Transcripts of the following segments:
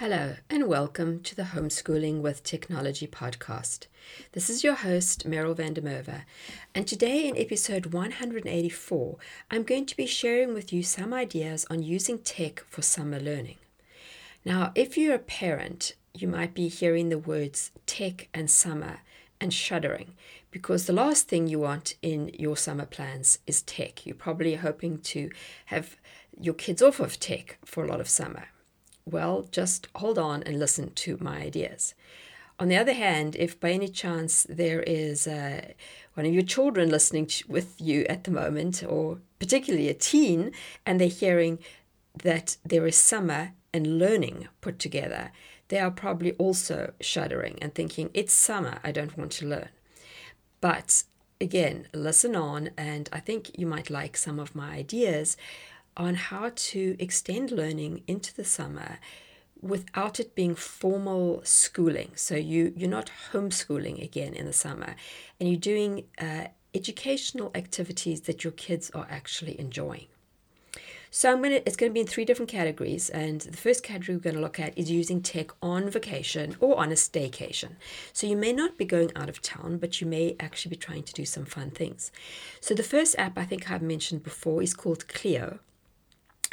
Hello, and welcome to the Homeschooling with Technology podcast. This is your host, Meryl van der Merwe, and today in episode 184, I'm going to be sharing with you some ideas on using tech for summer learning. Now, if you're a parent, you might be hearing the words tech and summer and shuddering because the last thing you want in your summer plans is tech. You're probably hoping to have your kids off of tech for a lot of summer well, just hold on and listen to my ideas. On the other hand, if by any chance there is uh, one of your children listening to, with you at the moment, or particularly a teen, and they're hearing that there is summer and learning put together, they are probably also shuddering and thinking, It's summer, I don't want to learn. But again, listen on, and I think you might like some of my ideas on how to extend learning into the summer without it being formal schooling. So you you're not homeschooling again in the summer, and you're doing uh, educational activities that your kids are actually enjoying. So I'm gonna it's gonna be in three different categories, and the first category we're gonna look at is using tech on vacation or on a staycation. So you may not be going out of town, but you may actually be trying to do some fun things. So the first app I think I've mentioned before is called Clio.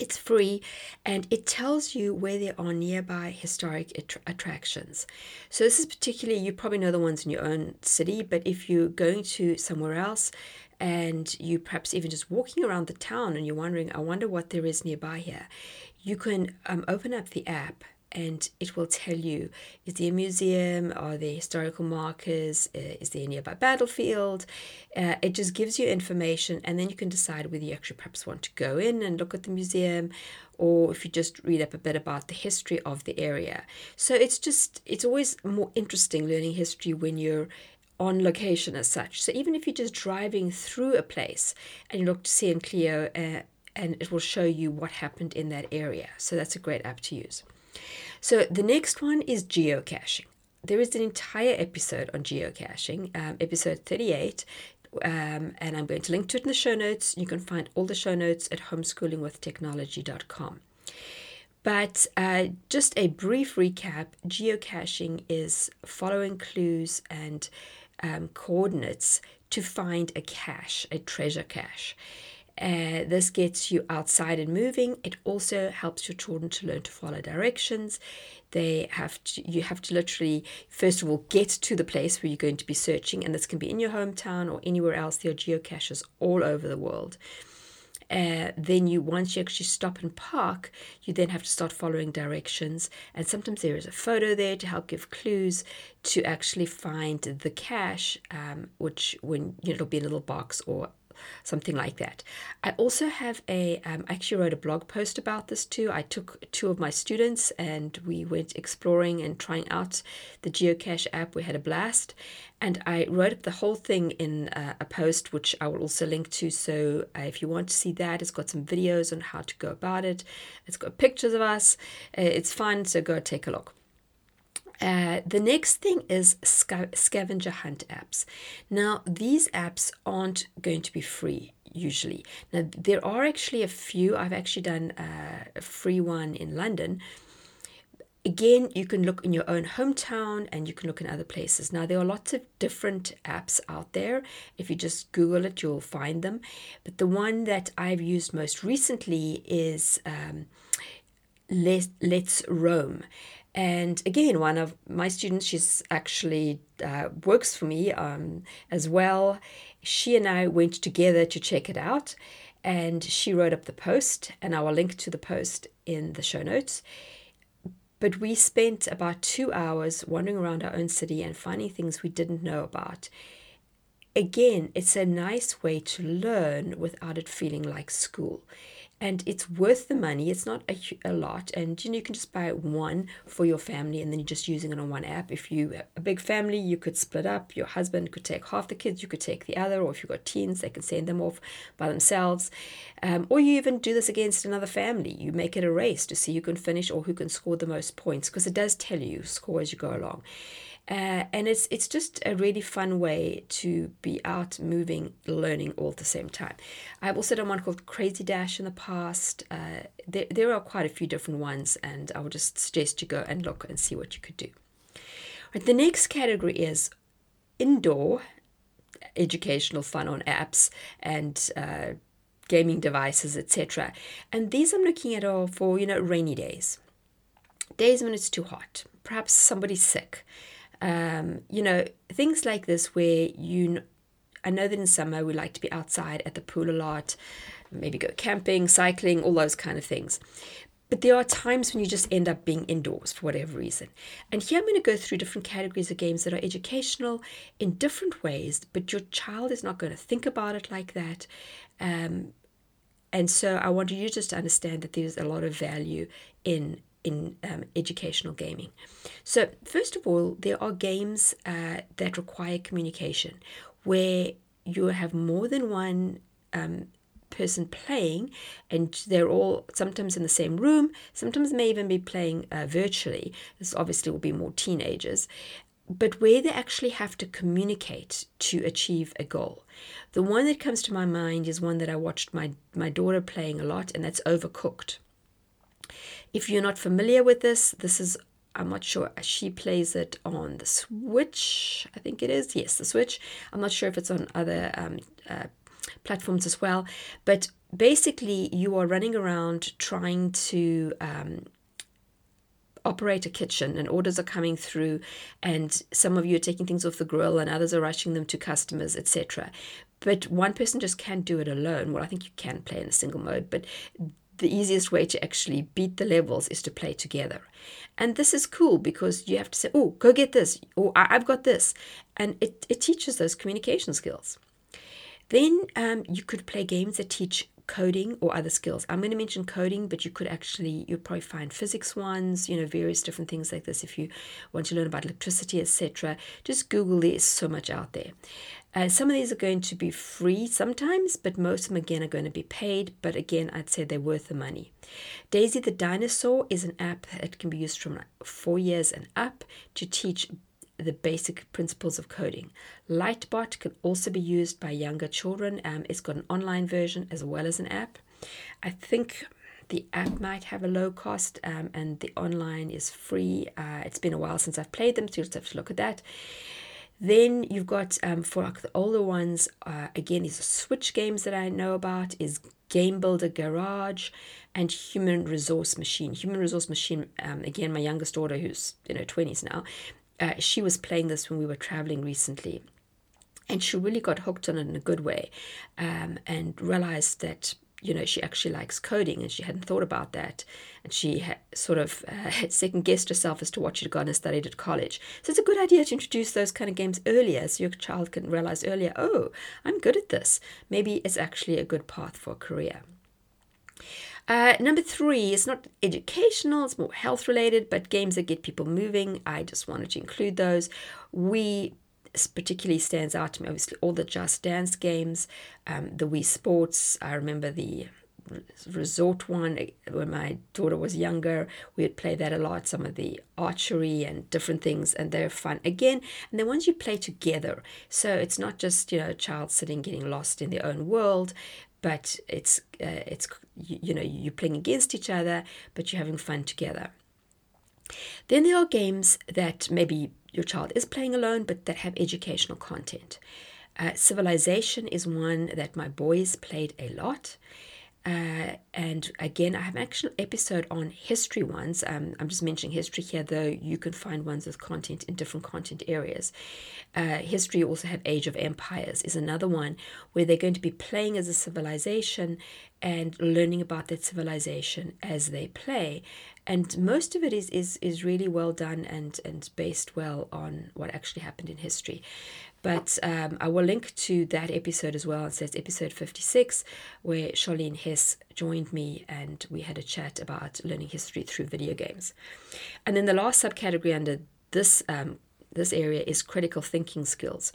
It's free and it tells you where there are nearby historic att- attractions. So, this is particularly, you probably know the ones in your own city, but if you're going to somewhere else and you perhaps even just walking around the town and you're wondering, I wonder what there is nearby here, you can um, open up the app and it will tell you is there a museum? Are there historical markers? Uh, is there a nearby battlefield? Uh, it just gives you information and then you can decide whether you actually perhaps want to go in and look at the museum or if you just read up a bit about the history of the area. So it's just it's always more interesting learning history when you're on location as such. So even if you're just driving through a place and you look to see in clio uh, and it will show you what happened in that area. So that's a great app to use so the next one is geocaching. There is an entire episode on geocaching, um, episode 38. Um, and I'm going to link to it in the show notes. You can find all the show notes at homeschoolingwithtechnology.com. But uh, just a brief recap geocaching is following clues and um, coordinates to find a cache, a treasure cache. Uh, this gets you outside and moving. It also helps your children to learn to follow directions. They have to, you have to literally, first of all, get to the place where you're going to be searching, and this can be in your hometown or anywhere else. There are geocaches all over the world. Uh, then you once you actually stop and park you then have to start following directions and sometimes there is a photo there to help give clues to actually find the cache um, which when you know, it'll be a little box or something like that. I also have a, um, I actually wrote a blog post about this too. I took two of my students and we went exploring and trying out the geocache app. We had a blast. And I wrote up the whole thing in uh, a post, which I will also link to. So uh, if you want to see that, it's got some videos on how to go about it. It's got pictures of us. Uh, it's fun, so go take a look. Uh, the next thing is sca- scavenger hunt apps. Now, these apps aren't going to be free usually. Now, there are actually a few. I've actually done uh, a free one in London. Again, you can look in your own hometown and you can look in other places. Now, there are lots of different apps out there. If you just Google it, you'll find them. But the one that I've used most recently is um, Let's Roam. And again, one of my students, she's actually uh, works for me um, as well. She and I went together to check it out, and she wrote up the post, and I will link to the post in the show notes. But we spent about two hours wandering around our own city and finding things we didn't know about. Again, it's a nice way to learn without it feeling like school. And it's worth the money. It's not a, a lot, and you know you can just buy one for your family, and then you're just using it on one app. If you a big family, you could split up. Your husband could take half the kids, you could take the other, or if you've got teens, they can send them off by themselves, um, or you even do this against another family. You make it a race to see who can finish or who can score the most points, because it does tell you score as you go along. Uh, and it's it's just a really fun way to be out moving learning all at the same time. I've also done one called crazy dash in the past. Uh, there, there are quite a few different ones and i would just suggest you go and look and see what you could do. Right, the next category is indoor educational fun on apps and uh, gaming devices etc and these i'm looking at are for you know rainy days. Days when it's too hot perhaps somebody's sick um, you know, things like this where you, I know that in summer we like to be outside at the pool a lot, maybe go camping, cycling, all those kind of things. But there are times when you just end up being indoors for whatever reason. And here I'm going to go through different categories of games that are educational in different ways, but your child is not going to think about it like that. Um, and so I want you just to understand that there's a lot of value in in um, educational gaming. So, first of all, there are games uh, that require communication where you have more than one um, person playing and they're all sometimes in the same room, sometimes may even be playing uh, virtually. This obviously will be more teenagers. But where they actually have to communicate to achieve a goal. The one that comes to my mind is one that I watched my, my daughter playing a lot, and that's Overcooked. If you're not familiar with this, this is I'm not sure. She plays it on the Switch, I think it is. Yes, the Switch. I'm not sure if it's on other um, uh, platforms as well. But basically, you are running around trying to um, operate a kitchen, and orders are coming through, and some of you are taking things off the grill, and others are rushing them to customers, etc. But one person just can't do it alone. Well, I think you can play in a single mode, but the easiest way to actually beat the levels is to play together. And this is cool because you have to say, oh, go get this, or I've got this. And it, it teaches those communication skills. Then um, you could play games that teach coding or other skills. I'm going to mention coding, but you could actually, you'll probably find physics ones, you know, various different things like this if you want to learn about electricity, etc. Just Google, there's so much out there. Uh, some of these are going to be free sometimes, but most of them again are going to be paid. But again, I'd say they're worth the money. Daisy the Dinosaur is an app that can be used from four years and up to teach the basic principles of coding. Lightbot can also be used by younger children. Um, it's got an online version as well as an app. I think the app might have a low cost um, and the online is free. Uh, it's been a while since I've played them, so you'll have to look at that. Then you've got um, for like the older ones, uh, again, these Switch games that I know about, is Game Builder Garage and Human Resource Machine. Human Resource Machine, um, again, my youngest daughter, who's in her 20s now, uh, she was playing this when we were traveling recently. And she really got hooked on it in a good way um, and realized that you know, she actually likes coding and she hadn't thought about that. And she had sort of uh, second guessed herself as to what she'd gone and studied at college. So it's a good idea to introduce those kind of games earlier so your child can realize earlier, oh, I'm good at this. Maybe it's actually a good path for a career. Uh, number three is not educational, it's more health related, but games that get people moving. I just wanted to include those. We particularly stands out to me. Obviously, all the Just Dance games, um, the Wii Sports. I remember the resort one eh, when my daughter was younger. We would play that a lot. Some of the archery and different things, and they're fun again. And the ones you play together, so it's not just you know a child sitting getting lost in their own world, but it's uh, it's you, you know you're playing against each other, but you're having fun together. Then there are games that maybe your child is playing alone, but that have educational content. Uh, Civilization is one that my boys played a lot. Uh, and again, I have an actual episode on history ones. Um, I'm just mentioning history here, though you can find ones with content in different content areas. Uh, history also have Age of Empires is another one where they're going to be playing as a civilization and learning about that civilization as they play. And most of it is, is, is really well done and, and based well on what actually happened in history. But um, I will link to that episode as well. It says episode 56, where Charlene Hess joined me and we had a chat about learning history through video games. And then the last subcategory under this um, this area is critical thinking skills.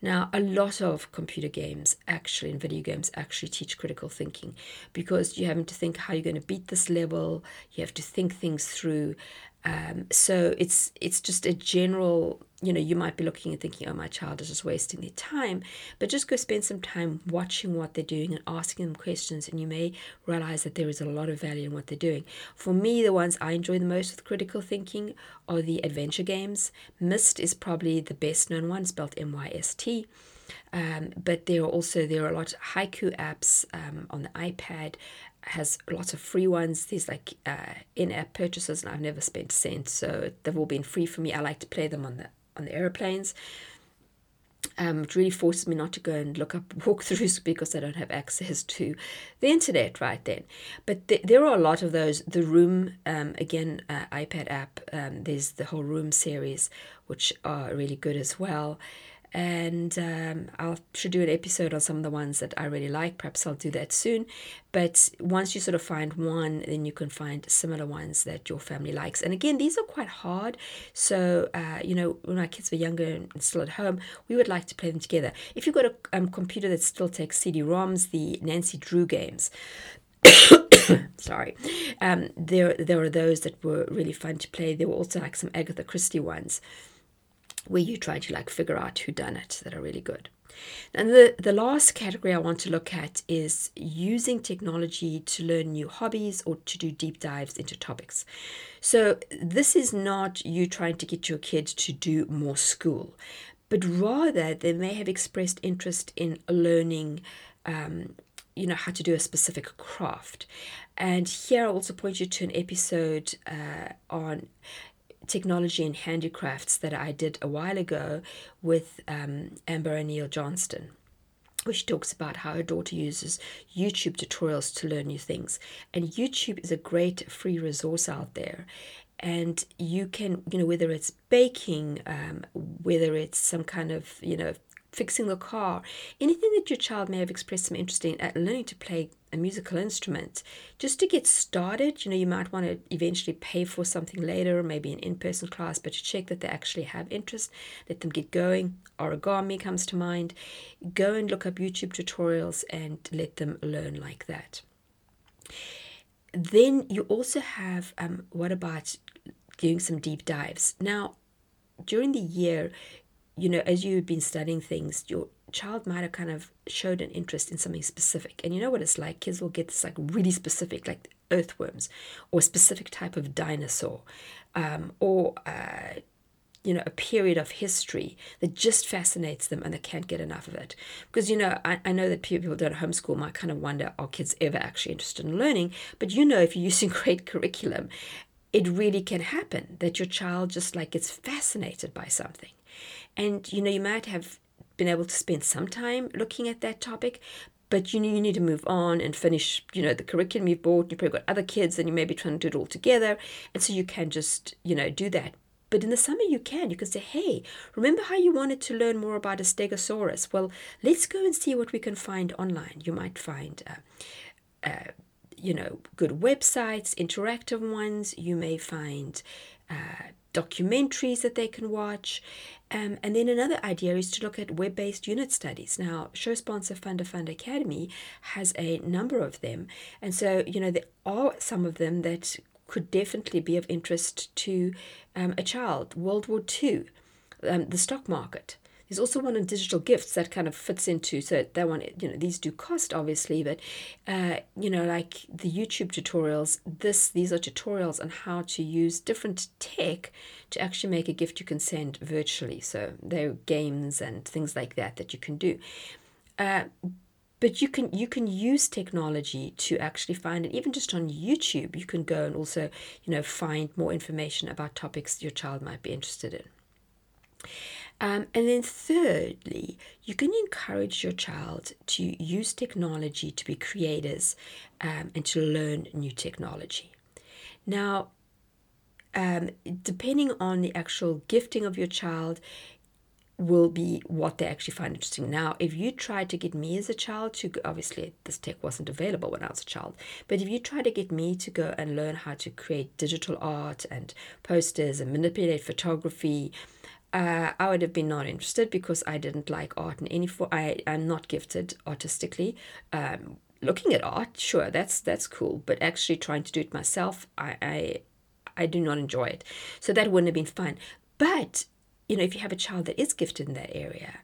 Now, a lot of computer games actually and video games actually teach critical thinking because you're having to think how you're going to beat this level, you have to think things through. Um, so it's it's just a general you know, you might be looking and thinking, oh, my child is just wasting their time. But just go spend some time watching what they're doing and asking them questions, and you may realize that there is a lot of value in what they're doing. For me, the ones I enjoy the most with critical thinking are the adventure games. Myst is probably the best known one, spelled M Y S T. Um, but there are also there are a lot of haiku apps um, on the iPad has lots of free ones. There's like uh, in-app purchases, and I've never spent a cent, so they've all been free for me. I like to play them on the on the airplanes. Um, it really forces me not to go and look up walkthroughs because I don't have access to the internet right then. But th- there are a lot of those. The Room, um, again, uh, iPad app, um, there's the whole Room series, which are really good as well and um, I should do an episode on some of the ones that I really like. Perhaps I'll do that soon. But once you sort of find one, then you can find similar ones that your family likes. And again, these are quite hard. So, uh, you know, when my kids were younger and still at home, we would like to play them together. If you've got a um, computer that still takes CD-ROMs, the Nancy Drew games. sorry um, there there are those that were really fun to play there were also like some agatha christie ones where you try to like figure out who done it that are really good. And the, the last category I want to look at is using technology to learn new hobbies or to do deep dives into topics. So, this is not you trying to get your kid to do more school, but rather they may have expressed interest in learning. Um, you know how to do a specific craft and here i'll also point you to an episode uh, on technology and handicrafts that I did a while ago with um, Amber O'Neill Johnston which talks about how her daughter uses YouTube tutorials to learn new things. And YouTube is a great free resource out there. And you can, you know, whether it's baking, um, whether it's some kind of, you know, fixing the car, anything that your child may have expressed some interest in learning to play a musical instrument, just to get started, you know, you might want to eventually pay for something later, maybe an in person class, but to check that they actually have interest, let them get going. Origami comes to mind. Go and look up YouTube tutorials and let them learn like that. Then you also have um, what about doing some deep dives? Now, during the year, you know, as you've been studying things, your child might have kind of showed an interest in something specific. And you know what it's like? Kids will get this like really specific, like earthworms, or a specific type of dinosaur, um, or uh, you know, a period of history that just fascinates them and they can't get enough of it. Because, you know, I, I know that people don't homeschool might kind of wonder, are kids ever actually interested in learning? But you know, if you're using great curriculum, it really can happen that your child just like gets fascinated by something. And you know, you might have been able to spend some time looking at that topic, but you, know you need to move on and finish, you know, the curriculum you've bought. You've probably got other kids and you may be trying to do it all together. And so you can just, you know, do that. But in the summer, you can. You can say, hey, remember how you wanted to learn more about a stegosaurus? Well, let's go and see what we can find online. You might find, uh, uh, you know, good websites, interactive ones. You may find uh, documentaries that they can watch. Um, and then another idea is to look at web based unit studies. Now, show sponsor Funda Funda Academy has a number of them. And so, you know, there are some of them that could definitely be of interest to um, a child. World War II, um, the stock market. There's also one on digital gifts that kind of fits into. So that one, you know, these do cost obviously, but uh, you know, like the YouTube tutorials. This these are tutorials on how to use different tech to actually make a gift you can send virtually. So there are games and things like that that you can do. Uh, but you can you can use technology to actually find it even just on youtube you can go and also you know find more information about topics your child might be interested in Um, and then, thirdly, you can encourage your child to use technology to be creators um, and to learn new technology. Now, um, depending on the actual gifting of your child, will be what they actually find interesting. Now, if you try to get me as a child to obviously this tech wasn't available when I was a child, but if you try to get me to go and learn how to create digital art and posters and manipulate photography, uh, I would have been not interested because I didn't like art in any form. I am not gifted artistically. Um, looking at art, sure, that's that's cool, but actually trying to do it myself, I, I I do not enjoy it. So that wouldn't have been fun. But you know, if you have a child that is gifted in that area,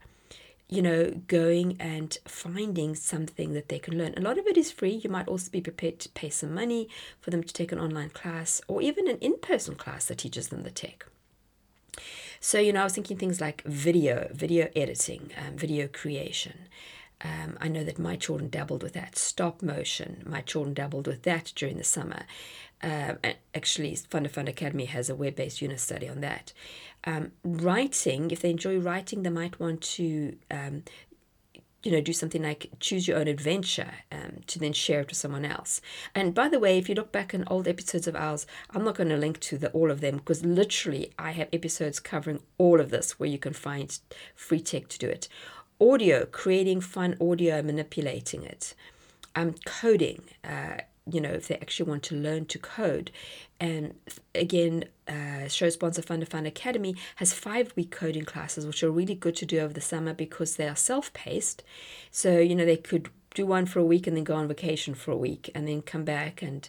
you know, going and finding something that they can learn. A lot of it is free. You might also be prepared to pay some money for them to take an online class or even an in person class that teaches them the tech. So, you know, I was thinking things like video, video editing, um, video creation. Um, I know that my children dabbled with that. Stop motion, my children dabbled with that during the summer. Uh, actually, Funda Fund Academy has a web based unit study on that. Um, writing, if they enjoy writing, they might want to, um, you know, do something like choose your own adventure um, to then share it with someone else. And by the way, if you look back in old episodes of ours, I'm not going to link to the, all of them because literally I have episodes covering all of this where you can find free tech to do it. Audio, creating fun audio, manipulating it. Um, coding, uh, you know, if they actually want to learn to code. And again, uh, show sponsor Funda Fund Academy has five week coding classes, which are really good to do over the summer because they are self paced. So, you know, they could do one for a week and then go on vacation for a week and then come back and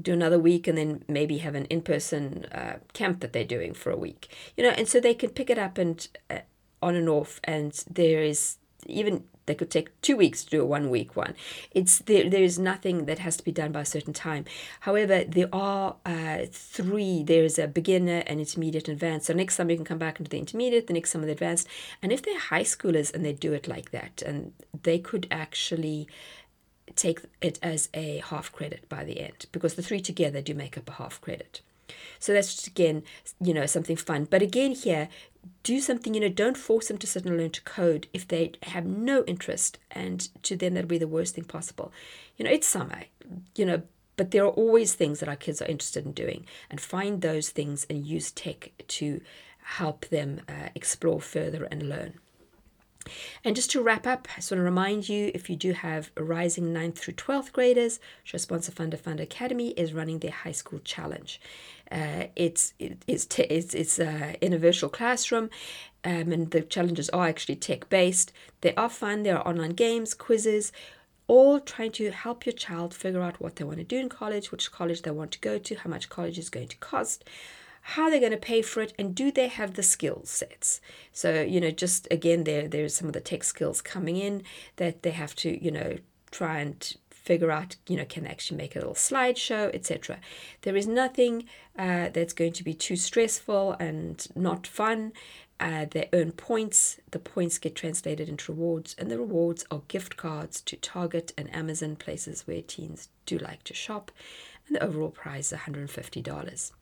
do another week and then maybe have an in person uh, camp that they're doing for a week. You know, and so they can pick it up and uh, on and off, and there is even they could take two weeks to do a one week one. It's there. There is nothing that has to be done by a certain time. However, there are uh, three. There is a beginner, and intermediate, and advanced. So next summer you can come back into the intermediate. The next summer the advanced. And if they're high schoolers and they do it like that, and they could actually take it as a half credit by the end because the three together do make up a half credit. So that's just again, you know, something fun. But again, here, do something, you know, don't force them to sit and learn to code if they have no interest. And to them, that'll be the worst thing possible. You know, it's summer, you know, but there are always things that our kids are interested in doing. And find those things and use tech to help them uh, explore further and learn. And just to wrap up, I just want to remind you if you do have rising 9th through 12th graders, show sponsor Funda Fund Academy is running their high school challenge. Uh, it's it, it's it's it's uh, in a virtual classroom, um, and the challenges are actually tech based. They are fun. There are online games, quizzes, all trying to help your child figure out what they want to do in college, which college they want to go to, how much college is going to cost, how they're going to pay for it, and do they have the skill sets? So, you know, just again, there there's some of the tech skills coming in that they have to, you know, try and figure out, you know, can they actually make a little slideshow, etc. There is nothing uh, that's going to be too stressful and not fun. Uh, they earn points. The points get translated into rewards, and the rewards are gift cards to Target and Amazon, places where teens do like to shop. And the overall prize is $150.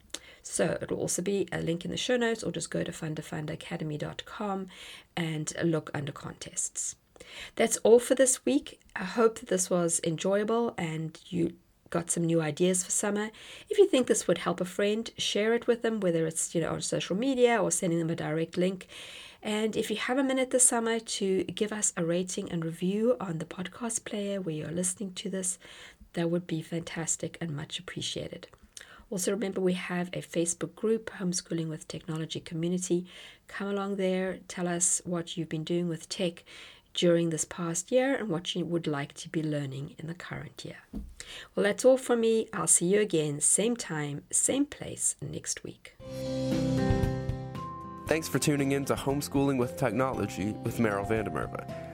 So it'll also be a link in the show notes, or just go to fundafundaacademy.com and look under contests. That's all for this week. I hope that this was enjoyable and you got some new ideas for summer. If you think this would help a friend, share it with them, whether it's you know on social media or sending them a direct link. And if you have a minute this summer to give us a rating and review on the podcast player where you're listening to this, that would be fantastic and much appreciated. Also, remember we have a Facebook group, Homeschooling with Technology Community. Come along there, tell us what you've been doing with tech during this past year and what you would like to be learning in the current year. Well, that's all from me. I'll see you again, same time, same place next week. Thanks for tuning in to Homeschooling with Technology with Meryl van der Merwe.